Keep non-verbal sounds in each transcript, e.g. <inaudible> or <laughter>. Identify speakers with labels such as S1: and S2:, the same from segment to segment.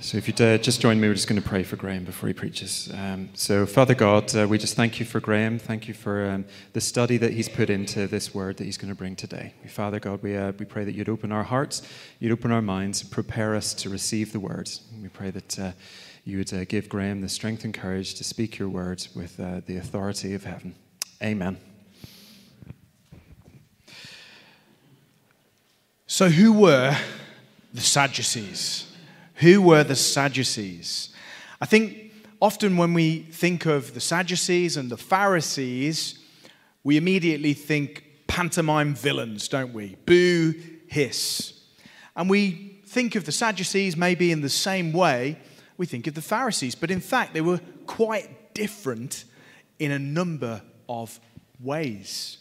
S1: So, if you'd uh, just join me, we're just going to pray for Graham before he preaches. Um, so, Father God, uh, we just thank you for Graham. Thank you for um, the study that he's put into this word that he's going to bring today. Father God, we, uh, we pray that you'd open our hearts, you'd open our minds, and prepare us to receive the words. We pray that uh, you would uh, give Graham the strength and courage to speak your words with uh, the authority of heaven. Amen.
S2: So, who were the Sadducees? Who were the Sadducees? I think often when we think of the Sadducees and the Pharisees, we immediately think pantomime villains, don't we? Boo, hiss. And we think of the Sadducees maybe in the same way we think of the Pharisees. But in fact, they were quite different in a number of ways.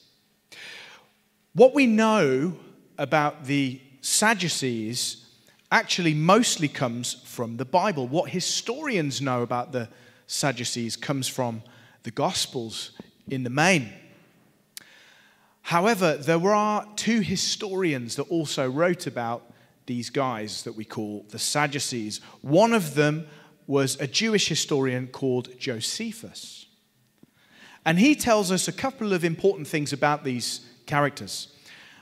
S2: What we know about the Sadducees actually mostly comes from the Bible. What historians know about the Sadducees comes from the Gospels in the main. However, there are two historians that also wrote about these guys that we call the Sadducees. One of them was a Jewish historian called Josephus. And he tells us a couple of important things about these characters.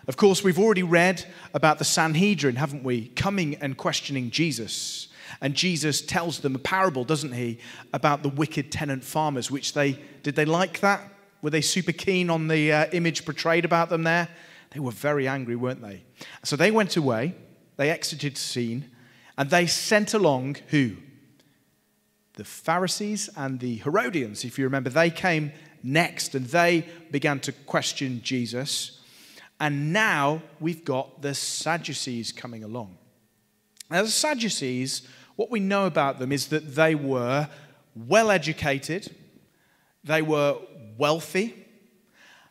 S2: Of course, we've already read about the Sanhedrin, haven't we? Coming and questioning Jesus. And Jesus tells them a parable, doesn't he, about the wicked tenant farmers, which they did they like that? Were they super keen on the uh, image portrayed about them there? They were very angry, weren't they? So they went away, they exited the scene, and they sent along who? The Pharisees and the Herodians, if you remember, they came next and they began to question Jesus. And now we've got the Sadducees coming along. Now, the Sadducees, what we know about them is that they were well educated, they were wealthy,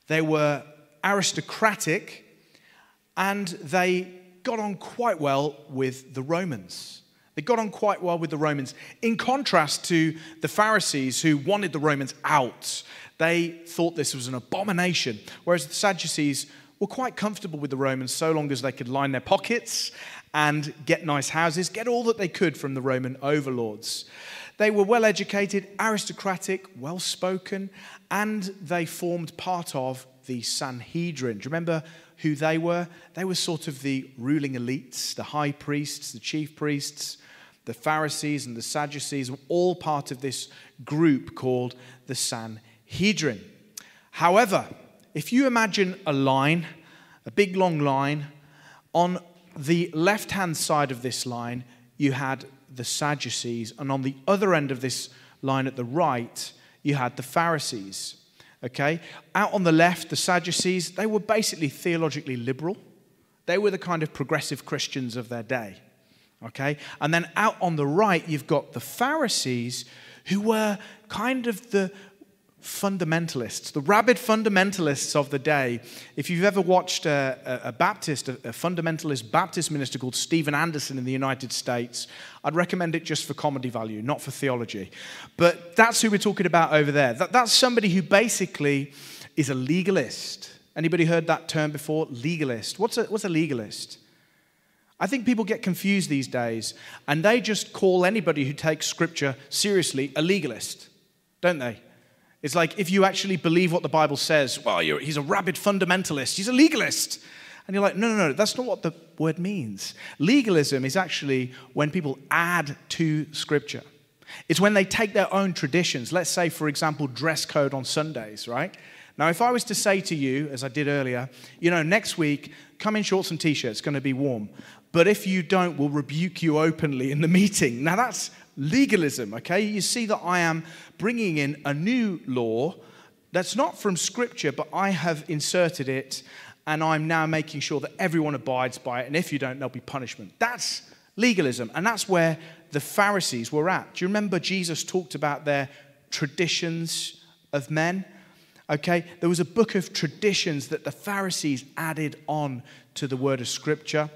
S2: they were aristocratic, and they got on quite well with the Romans. They got on quite well with the Romans, in contrast to the Pharisees who wanted the Romans out. They thought this was an abomination, whereas the Sadducees were quite comfortable with the Romans so long as they could line their pockets and get nice houses, get all that they could from the Roman overlords. They were well educated, aristocratic, well spoken, and they formed part of the Sanhedrin. Do you remember who they were? They were sort of the ruling elites, the high priests, the chief priests, the Pharisees, and the Sadducees, were all part of this group called the Sanhedrin. However, if you imagine a line, a big long line, on the left hand side of this line, you had the Sadducees, and on the other end of this line at the right, you had the Pharisees. Okay? Out on the left, the Sadducees, they were basically theologically liberal. They were the kind of progressive Christians of their day. Okay? And then out on the right, you've got the Pharisees, who were kind of the fundamentalists, the rabid fundamentalists of the day. If you've ever watched a, a, Baptist, a, a, fundamentalist Baptist minister called Steven Anderson in the United States, I'd recommend it just for comedy value, not for theology. But that's who we're talking about over there. That, that's somebody who basically is a legalist. Anybody heard that term before? Legalist. What's a, what's a legalist? I think people get confused these days and they just call anybody who takes scripture seriously a legalist, don't they? It's like if you actually believe what the Bible says, well, he's a rabid fundamentalist, he's a legalist. And you're like, no, no, no, that's not what the word means. Legalism is actually when people add to Scripture. It's when they take their own traditions. Let's say, for example, dress code on Sundays, right? Now, if I was to say to you, as I did earlier, you know, next week, come in shorts and t shirts, it's going to be warm. But if you don't, we'll rebuke you openly in the meeting. Now, that's legalism, okay? You see that I am bringing in a new law that's not from Scripture, but I have inserted it and I'm now making sure that everyone abides by it. And if you don't, there'll be punishment. That's legalism. And that's where the Pharisees were at. Do you remember Jesus talked about their traditions of men? Okay, there was a book of traditions that the Pharisees added on to the word of Scripture.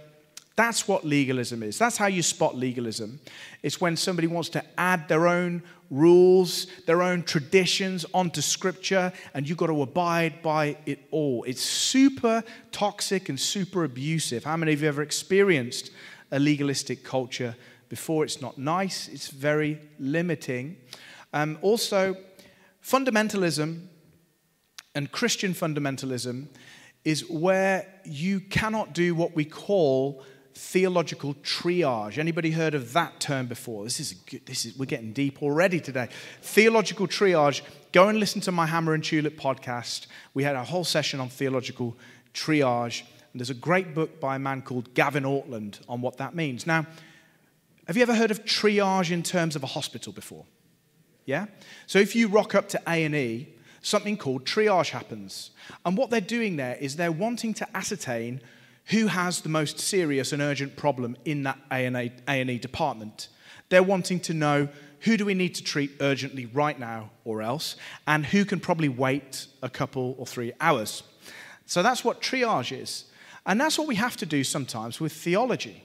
S2: That's what legalism is. That's how you spot legalism. It's when somebody wants to add their own rules, their own traditions onto scripture, and you've got to abide by it all. It's super toxic and super abusive. How many of you ever experienced a legalistic culture before. It's not nice, it's very limiting. Um, also, fundamentalism and Christian fundamentalism is where you cannot do what we call theological triage. Anybody heard of that term before? This is good, this is we're getting deep already today. Theological triage. Go and listen to my Hammer and Tulip podcast. We had a whole session on theological triage. And there's a great book by a man called Gavin Ortlund on what that means. Now, have you ever heard of triage in terms of a hospital before? Yeah? So if you rock up to A&E, something called triage happens. And what they're doing there is they're wanting to ascertain who has the most serious and urgent problem in that A&E department. They're wanting to know who do we need to treat urgently right now or else, and who can probably wait a couple or three hours. So that's what triage is. And that's what we have to do sometimes with theology.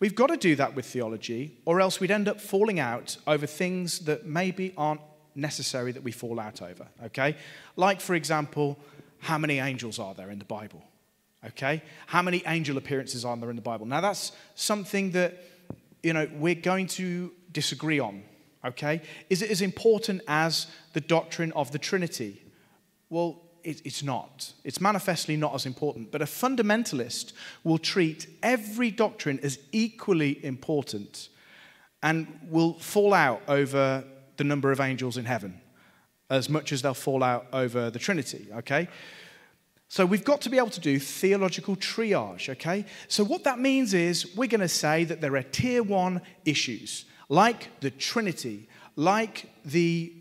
S2: We've got to do that with theology, or else we'd end up falling out over things that maybe aren't necessary that we fall out over, okay? Like, for example, how many angels are there in the Bible? Okay? How many angel appearances are there in the Bible? Now, that's something that, you know, we're going to disagree on, okay? Is it as important as the doctrine of the Trinity? Well, it's not. It's manifestly not as important. But a fundamentalist will treat every doctrine as equally important and will fall out over the number of angels in heaven as much as they'll fall out over the Trinity, okay? So we've got to be able to do theological triage, okay? So what that means is we're going to say that there are tier one issues, like the Trinity, like the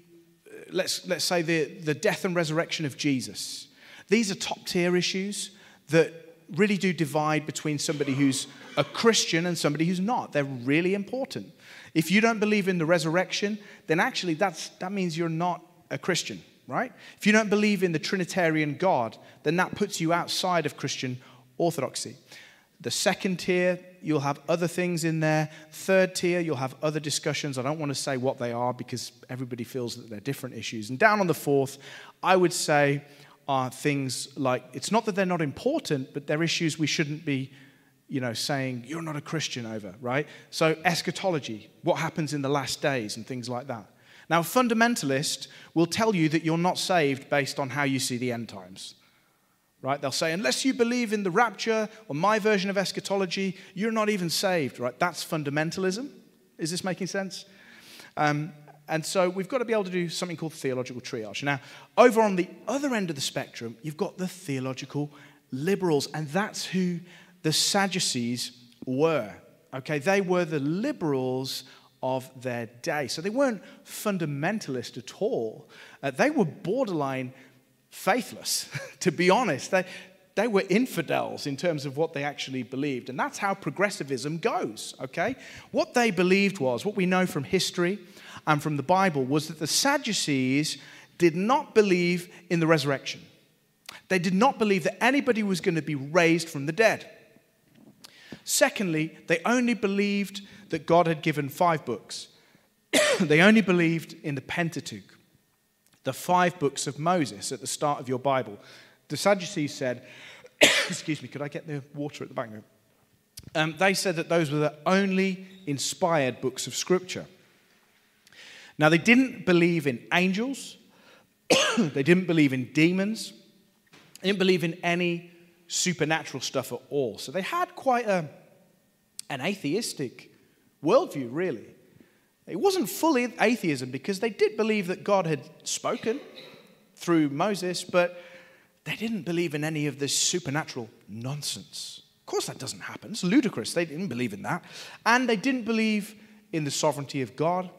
S2: uh, let's, let's say, the, the death and resurrection of Jesus. These are top tier issues that really do divide between somebody who's a Christian and somebody who's not. They're really important. If you don't believe in the resurrection, then actually that's, that means you're not a Christian, right? If you don't believe in the Trinitarian God, then that puts you outside of Christian orthodoxy. The second tier, you'll have other things in there. Third tier, you'll have other discussions. I don't want to say what they are because everybody feels that they're different issues. And down on the fourth, I would say are things like it's not that they're not important, but they're issues we shouldn't be, you know, saying you're not a Christian over, right? So eschatology, what happens in the last days and things like that. Now, a fundamentalist will tell you that you're not saved based on how you see the end times right? They'll say, unless you believe in the rapture or my version of eschatology, you're not even saved, right? That's fundamentalism. Is this making sense? Um, and so we've got to be able to do something called theological triage. Now, over on the other end of the spectrum, you've got the theological liberals, and that's who the Sadducees were. Okay, they were the liberals of their day. So they weren't fundamentalist at all. Uh, they were borderline faithless, <laughs> to be honest. They, they were infidels in terms of what they actually believed. And that's how progressivism goes, okay? What they believed was, what we know from history and from the Bible, was that the Sadducees did not believe in the resurrection. They did not believe that anybody was going to be raised from the dead. Secondly, they only believed that God had given five books. <coughs> they only believed in the Pentateuch the five books of Moses at the start of your Bible. The Sadducees said, <coughs> excuse me, could I get the water at the back? Um, they said that those were the only inspired books of Scripture. Now, they didn't believe in angels, <coughs> they didn't believe in demons, they didn't believe in any supernatural stuff at all. So they had quite a, an atheistic worldview, really. It wasn't fully atheism because they did believe that God had spoken through Moses, but they didn't believe in any of this supernatural nonsense. Of course, that doesn't happen. It's ludicrous. They didn't believe in that. And they didn't believe in the sovereignty of God.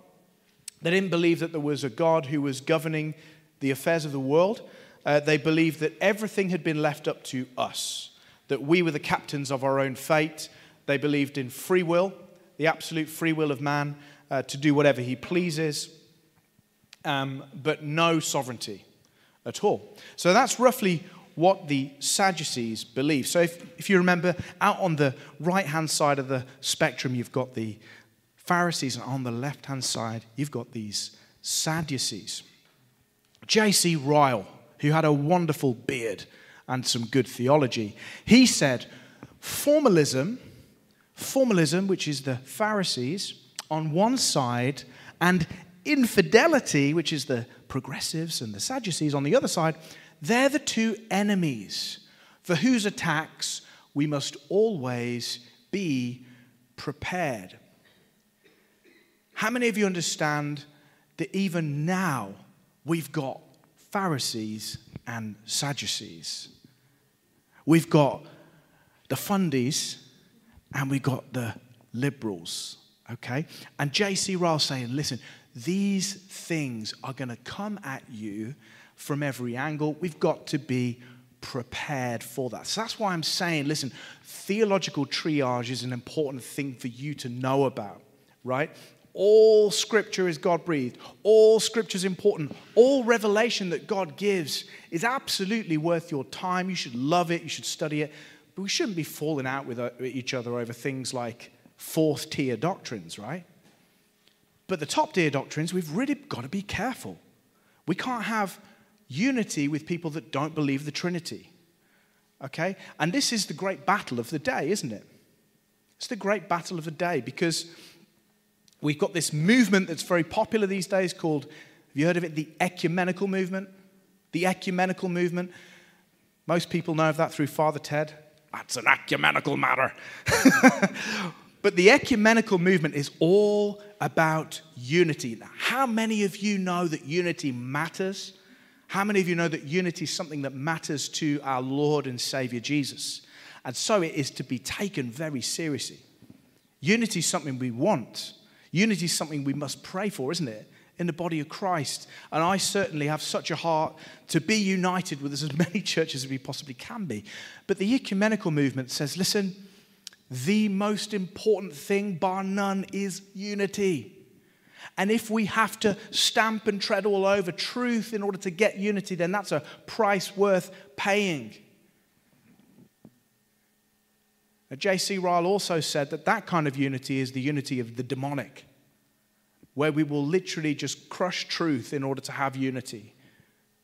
S2: They didn't believe that there was a God who was governing the affairs of the world. Uh, they believed that everything had been left up to us, that we were the captains of our own fate. They believed in free will, the absolute free will of man, uh, to do whatever he pleases, um, but no sovereignty at all. So that's roughly what the Sadducees believe. So if, if you remember, out on the right hand side of the spectrum, you've got the Pharisees, and on the left hand side, you've got these Sadducees. J.C. Ryle, who had a wonderful beard and some good theology, he said, Formalism formalism, which is the Pharisees, on one side, and infidelity, which is the progressives and the Sadducees on the other side, they're the two enemies for whose attacks we must always be prepared. How many of you understand that even now we've got Pharisees and Sadducees? We've got the fundies and we've got the liberals, okay? And J.C. Ryle saying, listen, these things are going to come at you from every angle. We've got to be prepared for that. So that's why I'm saying, listen, theological triage is an important thing for you to know about, right? All scripture is God breathed. All scripture is important. All revelation that God gives is absolutely worth your time. You should love it. You should study it. But we shouldn't be falling out with uh, each other over things like fourth tier doctrines, right? But the top tier doctrines, we've really got to be careful. We can't have unity with people that don't believe the Trinity. Okay? And this is the great battle of the day, isn't it? It's the great battle of the day because we've got this movement that's very popular these days called, have you heard of it? The ecumenical movement. The ecumenical movement. Most people know of that through Father Ted. That's an ecumenical matter. <laughs> but the ecumenical movement is all about unity. Now, how many of you know that unity matters? How many of you know that unity is something that matters to our Lord and Savior Jesus? And so it is to be taken very seriously. Unity is something we want. Unity is something we must pray for, isn't it? In the body of Christ. And I certainly have such a heart to be united with as <laughs> many churches as we possibly can be. But the ecumenical movement says listen, the most important thing, bar none, is unity. And if we have to stamp and tread all over truth in order to get unity, then that's a price worth paying. J.C. Ryle also said that that kind of unity is the unity of the demonic, where we will literally just crush truth in order to have unity.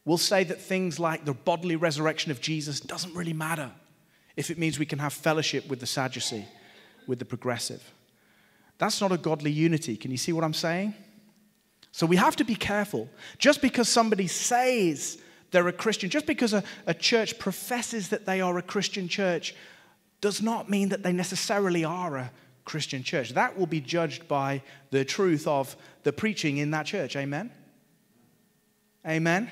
S2: We'll say that things like the bodily resurrection of Jesus doesn't really matter if it means we can have fellowship with the Sadducee, with the progressive. That's not a godly unity. Can you see what I'm saying? So we have to be careful. Just because somebody says they're a Christian, just because a, a church professes that they are a Christian church, does not mean that they necessarily are a Christian church. That will be judged by the truth of the preaching in that church. Amen? Amen?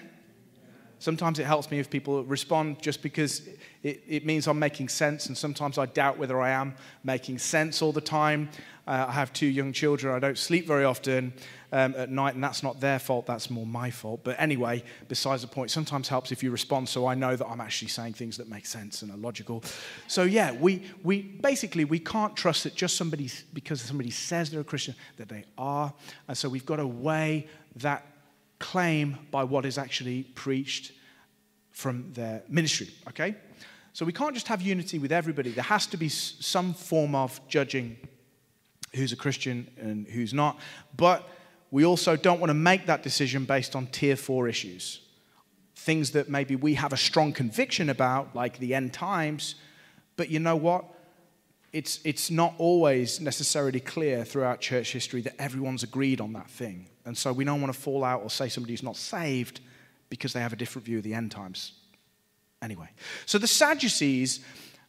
S2: Sometimes it helps me if people respond just because it, it, means I'm making sense, and sometimes I doubt whether I am making sense all the time. Uh, I have two young children. I don't sleep very often um, at night, and that's not their fault, that's more my fault. But anyway, besides the point, sometimes helps if you respond so I know that I'm actually saying things that make sense and are logical. So, yeah, we, we basically we can't trust that just somebody, because somebody says they're a Christian, that they are. And so we've got to weigh that claim by what is actually preached from their ministry, okay? So we can't just have unity with everybody. There has to be some form of judging who's a Christian and who's not. But we also don't want to make that decision based on tier four issues. Things that maybe we have a strong conviction about, like the end times, but you know what? It's, it's not always necessarily clear throughout church history that everyone's agreed on that thing. And so we don't want to fall out or say somebody's not saved because they have a different view of the end times. Anyway, so the Sadducees,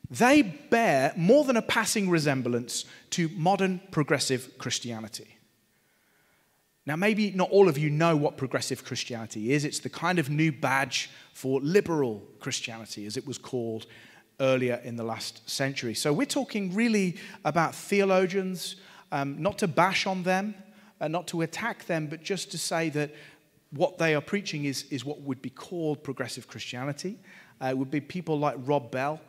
S2: they bear more than a passing resemblance to modern progressive Christianity. Now, maybe not all of you know what progressive Christianity is. It's the kind of new badge for liberal Christianity, as it was called earlier in the last century. So, we're talking really about theologians, um, not to bash on them, uh, not to attack them, but just to say that what they are preaching is, is what would be called progressive Christianity. Uh, it would be people like Rob Bell.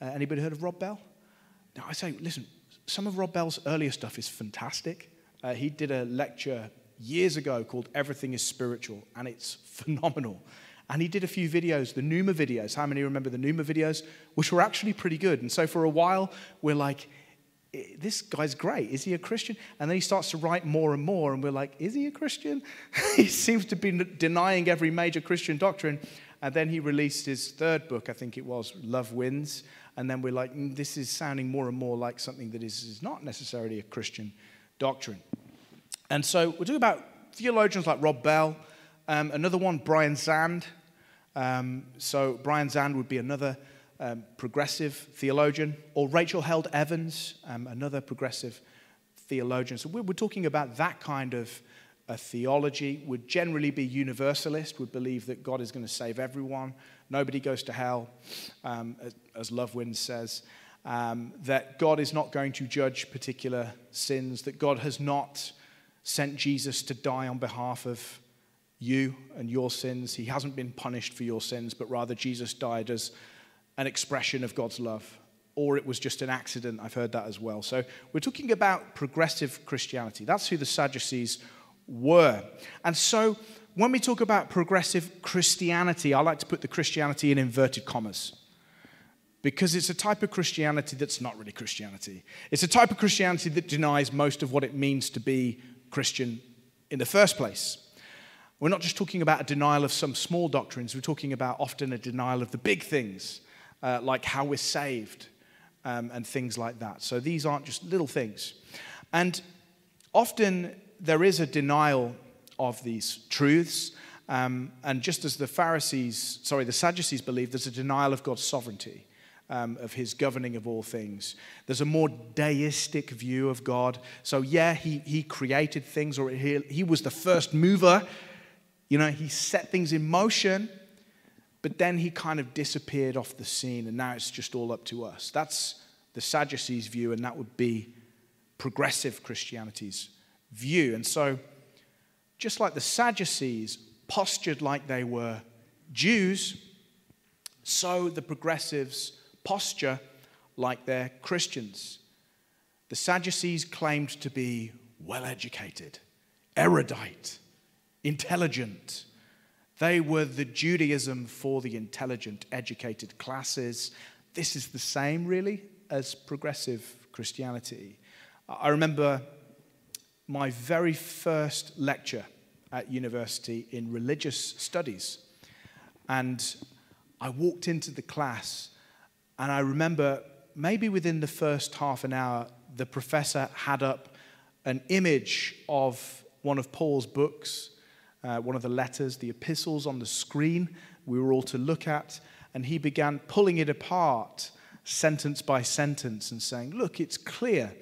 S2: Uh, anybody heard of Rob Bell? Now, I say, listen, some of Rob Bell's earlier stuff is fantastic. Uh, he did a lecture years ago called Everything is Spiritual, and it's <laughs> phenomenal. And he did a few videos, the Nooma videos. How many remember the Nooma videos? Which were actually pretty good. And so for a while, we're like, this guy's great. Is he a Christian? And then he starts to write more and more, and we're like, is he a Christian? <laughs> he seems to be denying every major Christian doctrine. And then he released his third book, I think it was, Love Wins. And then we're like, mm, this is sounding more and more like something that is, is not necessarily a Christian doctrine. And so we're talking about theologians like Rob Bell, um, another one, Brian Zahnd. Um, so Brian Zahnd would be another um, progressive theologian, or Rachel Held Evans, um, another progressive theologian. So we're, we're talking about that kind of a theology, would generally be universalist, would believe that God is going to save everyone, nobody goes to hell, um, as, as Love Wins says, um, that God is not going to judge particular sins, that God has not sent Jesus to die on behalf of you and your sins. He hasn't been punished for your sins, but rather Jesus died as an expression of God's love. Or it was just an accident. I've heard that as well. So we're talking about progressive Christianity. That's who the Sadducees were. And so when we talk about progressive Christianity, I like to put the Christianity in inverted commas because it's a type of Christianity that's not really Christianity. It's a type of Christianity that denies most of what it means to be Christian in the first place. We're not just talking about a denial of some small doctrines, we're talking about often a denial of the big things, uh, like how we're saved um, and things like that. So these aren't just little things. And often there is a denial of these truths. Um, and just as the Pharisees, sorry, the Sadducees believe, there's a denial of God's sovereignty, um, of his governing of all things. There's a more deistic view of God. So, yeah, he, he created things, or he, he was the first mover. You know, he set things in motion, but then he kind of disappeared off the scene, and now it's just all up to us. That's the Sadducees' view, and that would be progressive Christianity's view. And so, just like the Sadducees postured like they were Jews, so the progressives posture like they're Christians. The Sadducees claimed to be well educated, erudite, intelligent. They were the Judaism for the intelligent, educated classes. This is the same, really, as progressive Christianity. I remember my very first lecture at university in religious studies. And I walked into the class, and I remember maybe within the first half an hour, the professor had up an image of one of Paul's books, uh, one of the letters, the epistles on the screen we were all to look at, and he began pulling it apart sentence by sentence and saying, Look, it's clear.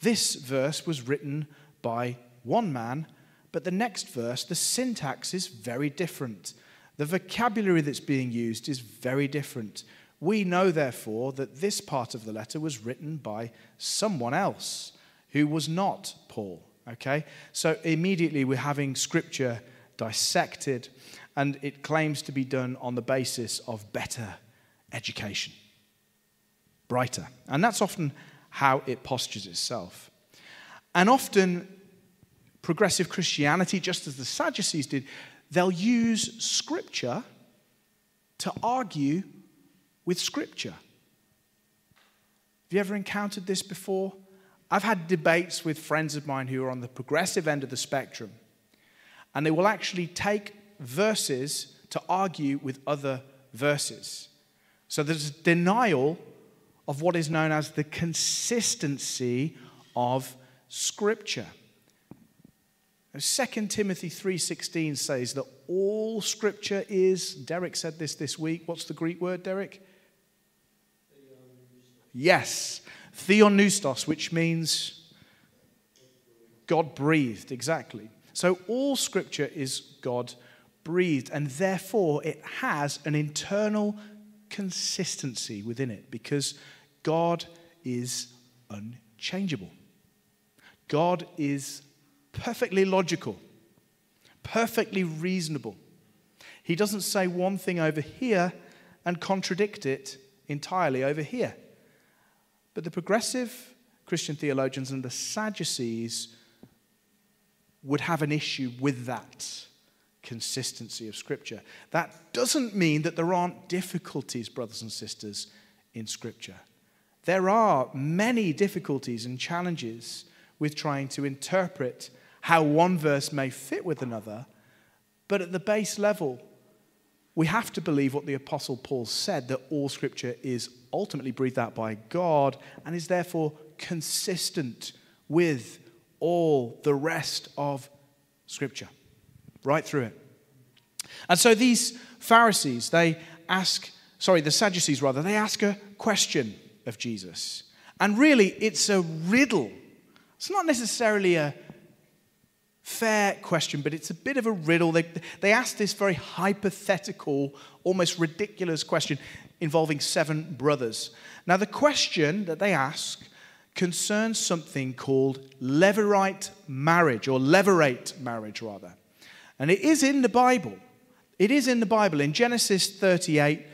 S2: This verse was written by one man, but the next verse, the syntax is very different. The vocabulary that's being used is very different. We know, therefore, that this part of the letter was written by someone else who was not Paul. Okay? So immediately we're having scripture dissected, and it claims to be done on the basis of better education, brighter. And that's often how it postures itself. And often progressive Christianity, just as the Sadducees did, they'll use Scripture to argue with Scripture. Have you ever encountered this before? I've had debates with friends of mine who are on the progressive end of the spectrum, and they will actually take verses to argue with other verses. So there's a denial of what is known as the consistency of Scripture. 2 Timothy 3:16 says that all scripture is Derek said this this week. What's the Greek word, Derek? Yes, theopneustos, which means God breathed, exactly. So all scripture is God breathed, and therefore it has an internal consistency within it because God is unchangeable. God is perfectly logical, perfectly reasonable. He doesn't say one thing over here and contradict it entirely over here. But the progressive Christian theologians and the Sadducees would have an issue with that consistency of Scripture. That doesn't mean that there aren't difficulties, brothers and sisters, in Scripture. There are many difficulties and challenges with trying to interpret how one verse may fit with another, but at the base level, we have to believe what the Apostle Paul said that all scripture is ultimately breathed out by God and is therefore consistent with all the rest of scripture, right through it. And so these Pharisees, they ask, sorry, the Sadducees rather, they ask a question of Jesus. And really, it's a riddle. It's not necessarily a fair question, but it's a bit of a riddle. They, they ask this very hypothetical, almost ridiculous question involving seven brothers. Now, the question that they ask concerns something called levirate marriage, or levirate marriage, rather. And it is in the Bible. It is in the Bible. In Genesis 38,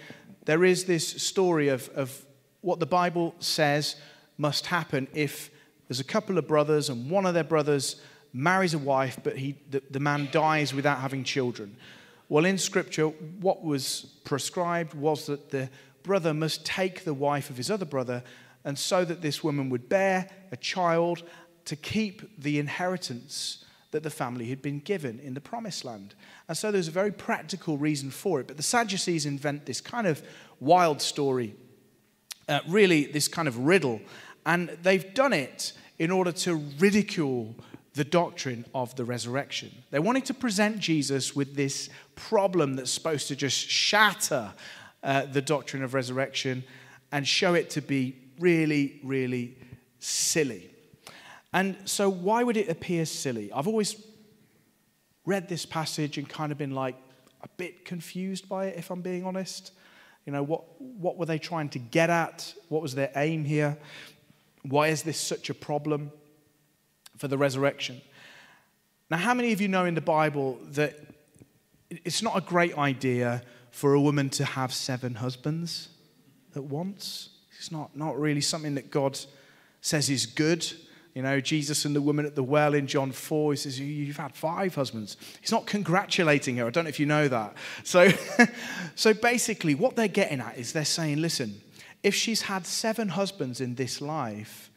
S2: there is this story of, of what the Bible says must happen if there's a couple of brothers and one of their brothers marries a wife, but he, the, the man dies without having children. Well, in Scripture, what was prescribed was that the brother must take the wife of his other brother, and so that this woman would bear a child to keep the inheritance that the family had been given in the promised land. And so there's a very practical reason for it. But the Sadducees invent this kind of wild story, uh, really, this kind of riddle. And they've done it in order to ridicule the doctrine of the resurrection. They wanted to present Jesus with this problem that's supposed to just shatter uh, the doctrine of resurrection and show it to be really, really silly. And so, why would it appear silly? I've always read this passage and kind of been like a bit confused by it, if I'm being honest. You know, what, what were they trying to get at? What was their aim here? Why is this such a problem? for the resurrection. Now, how many of you know in the Bible that it's not a great idea for a woman to have seven husbands at once? It's not, not really something that God says is good. You know, Jesus and the woman at the well in John 4, he says, You've had five husbands. He's not congratulating her. I don't know if you know that. So, <laughs> so basically, what they're getting at is they're saying, Listen, if she's had seven husbands in this life,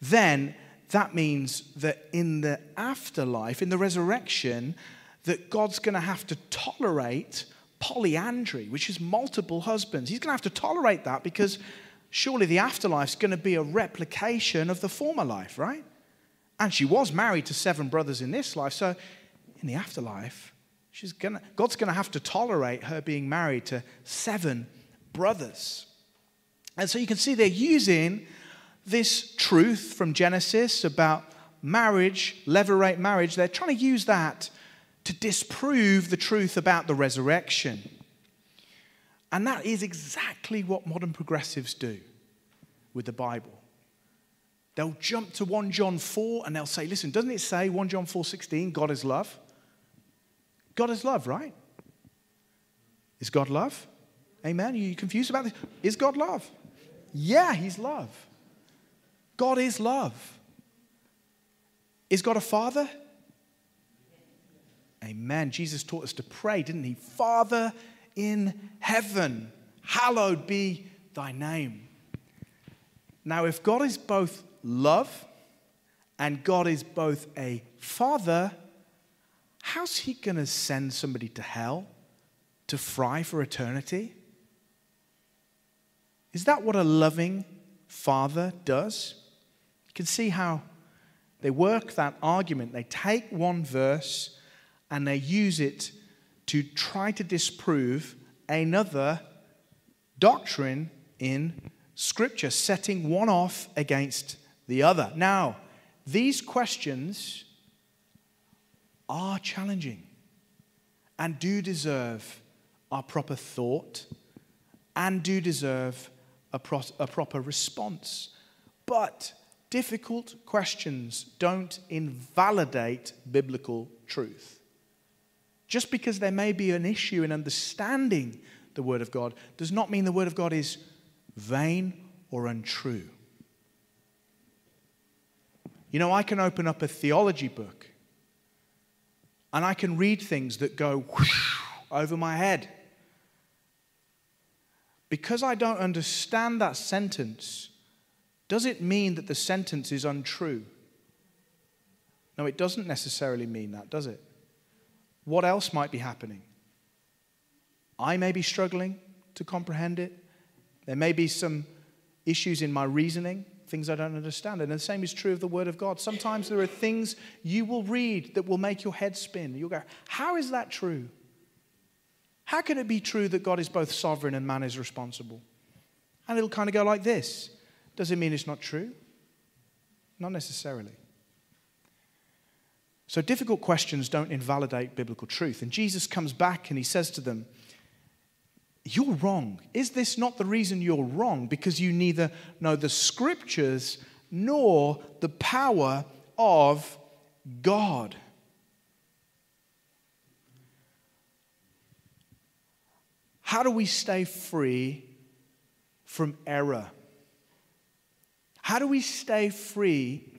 S2: then that means that in the afterlife, in the resurrection, that God's going to have to tolerate polyandry, which is multiple husbands. He's going to have to tolerate that because surely the afterlife is going to be a replication of the former life, right? And she was married to seven brothers in this life, so in the afterlife, she's gonna, God's going to have to tolerate her being married to seven brothers. And so you can see they're using this truth from Genesis about marriage, levirate marriage, they're trying to use that to disprove the truth about the resurrection. And that is exactly what modern progressives do with the Bible. They'll jump to 1 John 4 and they'll say, listen, doesn't it say 1 John 4 16, God is love? God is love, right? Is God love? Amen. Are you confused about this? Is God love? Yeah, He's love. God is love. Is God a father? Amen. Jesus taught us to pray, didn't he? Father in heaven, hallowed be thy name. Now, if God is both love and God is both a father, how's he going to send somebody to hell to fry for eternity? Is that what a loving father does? You can see how they work that argument. They take one verse and they use it to try to disprove another doctrine in Scripture, setting one off against the other. Now, these questions are challenging and do deserve our proper thought and do deserve a, pro- a proper response. But difficult questions don't invalidate biblical truth. Just because there may be an issue in understanding the Word of God does not mean the Word of God is vain or untrue. You know, I can open up a theology book and I can read things that go whoosh, over my head. Because I don't understand that sentence, does it mean that the sentence is untrue? No, it doesn't necessarily mean that, does it? What else might be happening? I may be struggling to comprehend it. There may be some issues in my reasoning, things I don't understand. And the same is true of the Word of God. Sometimes there are things you will read that will make your head spin. You'll go, How is that true? How can it be true that God is both sovereign and man is responsible? And it'll kind of go like this Does it mean it's not true? Not necessarily. So, difficult questions don't invalidate biblical truth. And Jesus comes back and he says to them, You're wrong. Is this not the reason you're wrong? Because you neither know the scriptures nor the power of God. How do we stay free from error? How do we stay free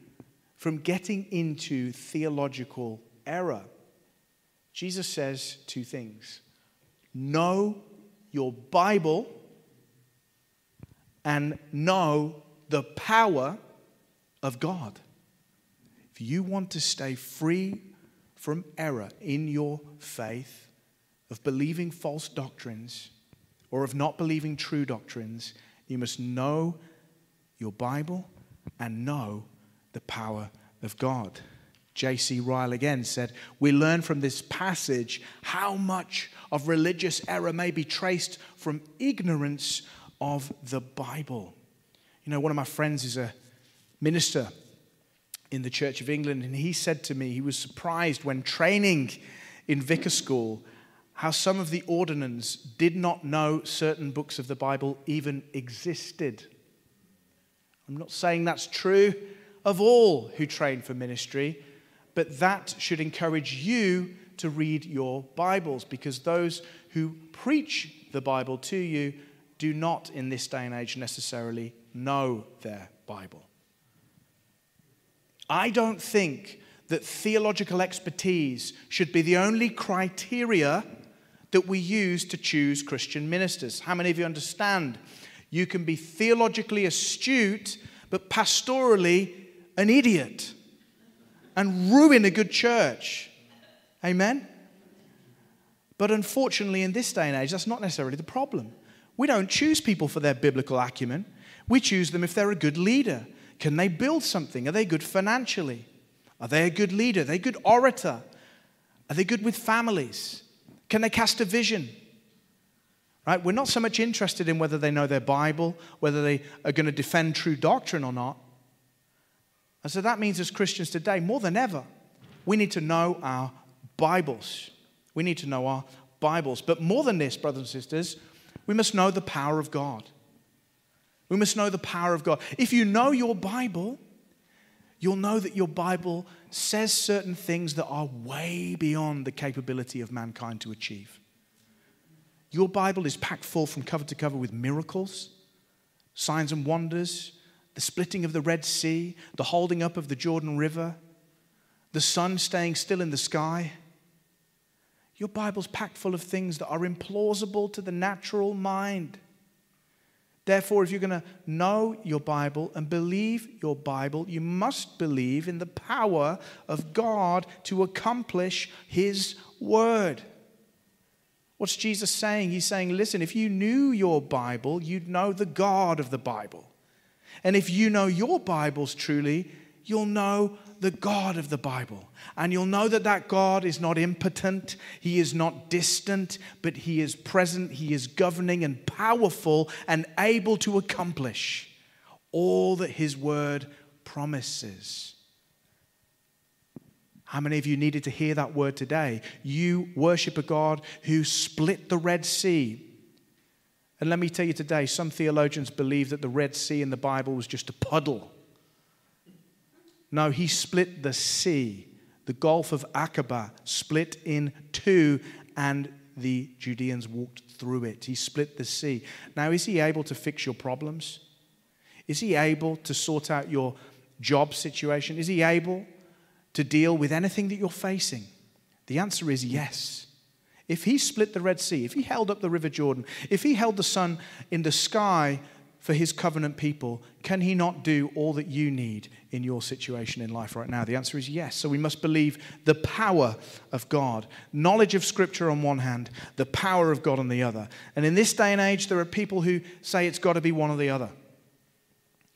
S2: from getting into theological error. Jesus says two things know your Bible and know the power of God. If you want to stay free from error in your faith, of believing false doctrines, or of not believing true doctrines, you must know your Bible and know the power of God. J.C. Ryle again said, We learn from this passage how much of religious error may be traced from ignorance of the Bible. You know, one of my friends is a minister in the Church of England, and he said to me he was surprised when training in vicar school how some of the ordinands did not know certain books of the Bible even existed. I'm not saying that's true of all who train for ministry, but that should encourage you to read your Bibles because those who preach the Bible to you do not, in this day and age, necessarily know their Bible. I don't think that theological expertise should be the only criteria that we use to choose Christian ministers. How many of you understand? You can be theologically astute, but pastorally an idiot and ruin a good church. Amen? But unfortunately, in this day and age, that's not necessarily the problem. We don't choose people for their biblical acumen, we choose them if they're a good leader. Can they build something? Are they good financially? Are they a good leader? Are they a good orator? Are they good with families? Can they cast a vision? Right? We're not so much interested in whether they know their Bible, whether they are going to defend true doctrine or not. And so that means as Christians today, more than ever, we need to know our Bibles. We need to know our Bibles. But more than this, brothers and sisters, we must know the power of God. We must know the power of God. If you know your Bible, you'll know that your Bible says certain things that are way beyond the capability of mankind to achieve. Your Bible is packed full from cover to cover with miracles, signs and wonders, the splitting of the Red Sea, the holding up of the Jordan River, the sun staying still in the sky. Your Bible's packed full of things that are implausible to the natural mind. Therefore, if you're going to know your Bible and believe your Bible, you must believe in the power of God to accomplish His word. What's Jesus saying? He's saying, listen, if you knew your Bible, you'd know the God of the Bible. And if you know your Bibles truly, you'll know the God of the Bible. And you'll know that that God is not impotent, He is not distant, but He is present, He is governing and powerful and able to accomplish all that His word promises. How many of you needed to hear that word today? You worship a God who split the Red Sea and let me tell you today, some theologians believe that the Red Sea in the Bible was just a puddle. No, he split the sea. The Gulf of Aqaba split in two, and the Judeans walked through it. He split the sea. Now, is he able to fix your problems? Is he able to sort out your job situation? Is he able to deal with anything that you're facing? The answer is yes. If he split the Red Sea, if he held up the River Jordan, if he held the sun in the sky for his covenant people, can he not do all that you need in your situation in life right now? The answer is yes. So we must believe the power of God, knowledge of Scripture on one hand, the power of God on the other. And in this day and age, there are people who say it's got to be one or the other.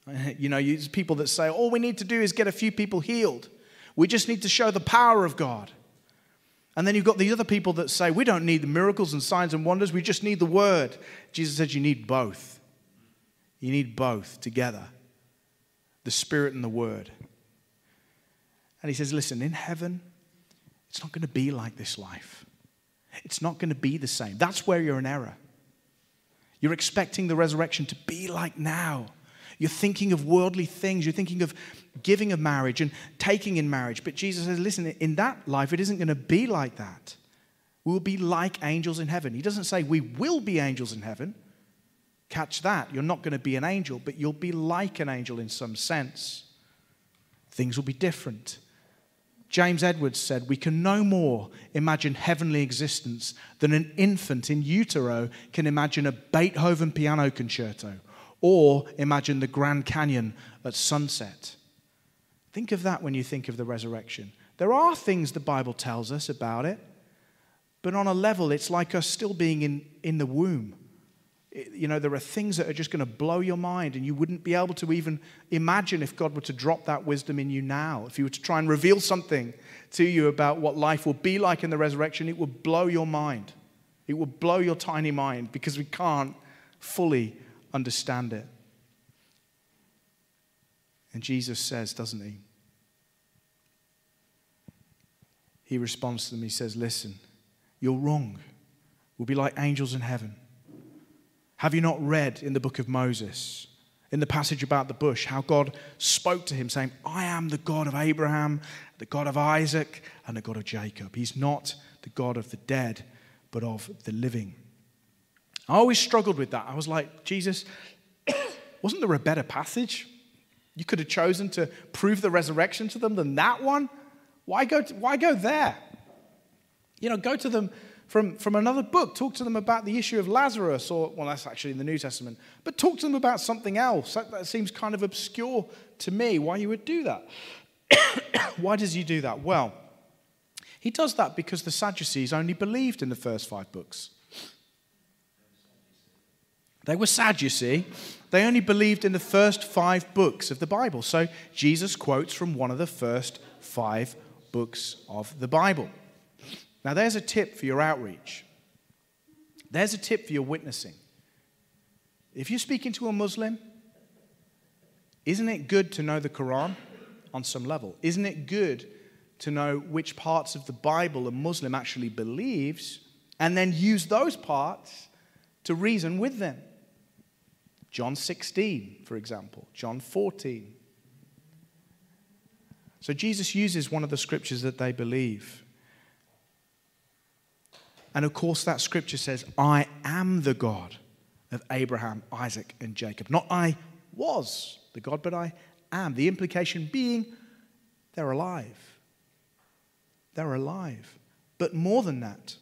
S2: <laughs> You know, people that say all we need to do is get a few people healed. We just need to show the power of God. And then you've got the other people that say we don't need the miracles and signs and wonders, we just need the word. Jesus says you need both. You need both together the Spirit and the Word. And he says, Listen, in heaven, it's not going to be like this life. It's not going to be the same. That's where you're in error. You're expecting the resurrection to be like now. You're thinking of worldly things. You're thinking of giving of marriage and taking in marriage. But Jesus says, listen, in that life, it isn't going to be like that. We will be like angels in heaven. He doesn't say we will be angels in heaven. Catch that. You're not going to be an angel, but you'll be like an angel in some sense. Things will be different. James Edwards said, We can no more imagine heavenly existence than an infant in utero can imagine a Beethoven piano concerto or imagine the Grand Canyon at sunset. Think of that when you think of the resurrection. There are things the Bible tells us about it, but on a level, it's like us still being in, in the womb you know, there are things that are just going to blow your mind, and you wouldn't be able to even imagine if God were to drop that wisdom in you now. If He were to try and reveal something to you about what life will be like in the resurrection, it would blow your mind. It would blow your tiny mind because we can't fully understand it. And Jesus says, doesn't He? He responds to them, He says, Listen, you're wrong. We'll be like angels in heaven. Have you not read in the book of Moses, in the passage about the bush, how God spoke to him, saying, I am the God of Abraham, the God of Isaac, and the God of Jacob? He's not the God of the dead, but of the living. I always struggled with that. I was like, Jesus, <coughs> wasn't there a better passage? You could have chosen to prove the resurrection to them than that one. Why go, to, why go there? You know, go to them from, from another book. Talk to them about the issue of Lazarus, or, well, that's actually in the New Testament. But talk to them about something else. That, that seems kind of obscure to me why you would do that. <coughs> why does he do that? Well, he does that because the Sadducees only believed in the first five books. They were Sadducee. They only believed in the first five books of the Bible. So Jesus quotes from one of the first five books of the Bible. Now, there's a tip for your outreach. There's a tip for your witnessing. If you're speaking to a Muslim, isn't it good to know the Quran on some level? Isn't it good to know which parts of the Bible a Muslim actually believes and then use those parts to reason with them? John 16, for example, John 14. So Jesus uses one of the scriptures that they believe and of course, that scripture says, I am the God of Abraham, Isaac, and Jacob. Not I was the God, but I am. The implication being they're alive. They're alive. But more than that,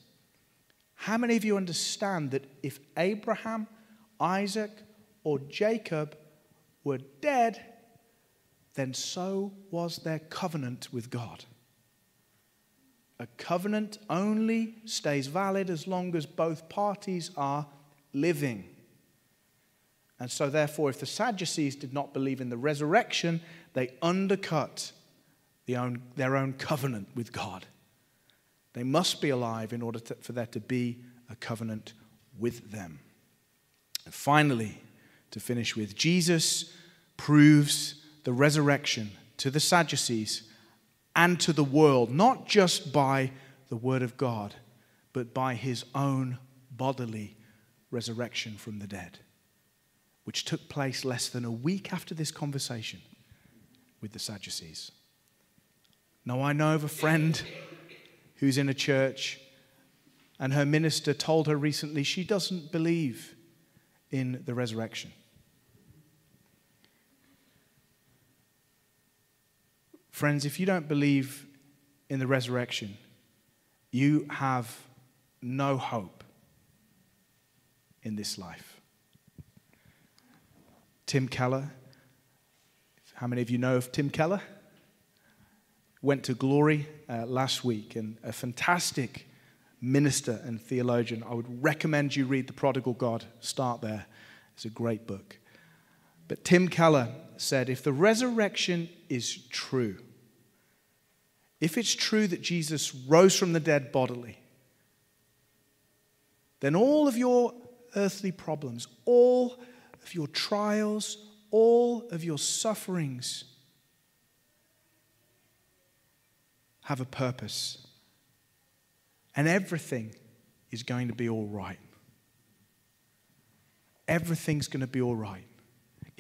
S2: how many of you understand that if Abraham, Isaac, or Jacob were dead, then so was their covenant with God? A covenant only stays valid as long as both parties are living. And so, therefore, if the Sadducees did not believe in the resurrection, they undercut the own, their own covenant with God. They must be alive in order to, for there to be a covenant with them. And finally, to finish with, Jesus proves the resurrection to the Sadducees and to the world, not just by the Word of God, but by His own bodily resurrection from the dead, which took place less than a week after this conversation with the Sadducees. Now, I know of a friend who's in a church, and her minister told her recently she doesn't believe in the resurrection. Friends, if you don't believe in the resurrection, you have no hope in this life. Tim Keller. How many of you know of Tim Keller? Went to glory uh, last week and a fantastic minister and theologian. I would recommend you read The Prodigal God. Start there. It's a great book. But Tim Keller said if the resurrection is true, if it's true that Jesus rose from the dead bodily, then all of your earthly problems, all of your trials, all of your sufferings have a purpose. And everything is going to be all right. Everything's going to be all right.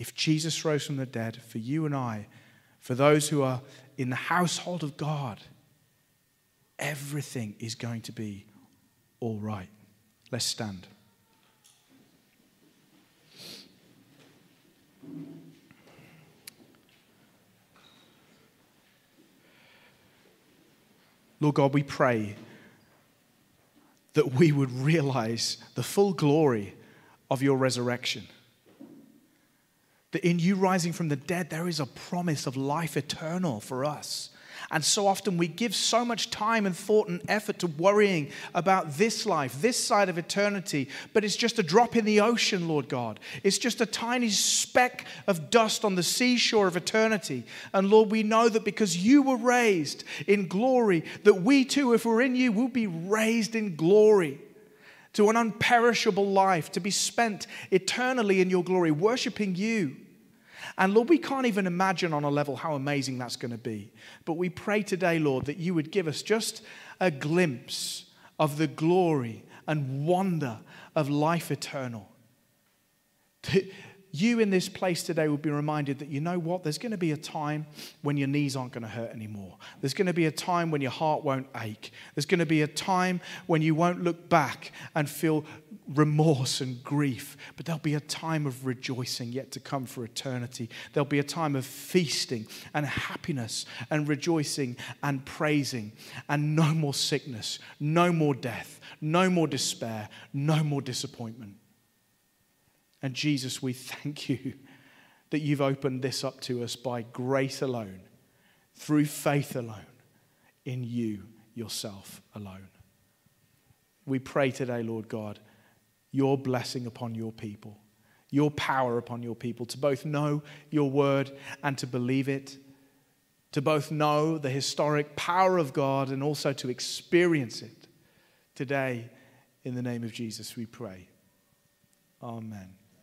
S2: If Jesus rose from the dead, for you and I, for those who are in the household of God, everything is going to be all right. Let's stand. Lord God, we pray that we would realize the full glory of your resurrection. That in you rising from the dead, there is a promise of life eternal for us. And so often we give so much time and thought and effort to worrying about this life, this side of eternity, but it's just a drop in the ocean, Lord God. It's just a tiny speck of dust on the seashore of eternity. And Lord, we know that because you were raised in glory, that we too, if we're in you, will be raised in glory to an unperishable life, to be spent eternally in your glory, worshiping you. And Lord, we can't even imagine on a level how amazing that's going to be. But we pray today, Lord, that you would give us just a glimpse of the glory and wonder of life eternal. You in this place today will be reminded that you know what? There's going to be a time when your knees aren't going to hurt anymore. There's going to be a time when your heart won't ache. There's going to be a time when you won't look back and feel remorse and grief. But there'll be a time of rejoicing yet to come for eternity. There'll be a time of feasting and happiness and rejoicing and praising and no more sickness, no more death, no more despair, no more disappointment. And Jesus, we thank you that you've opened this up to us by grace alone, through faith alone, in you yourself alone. We pray today, Lord God, your blessing upon your people, your power upon your people to both know your word and to believe it, to both know the historic power of God and also to experience it. Today, in the name of Jesus, we pray. Amen.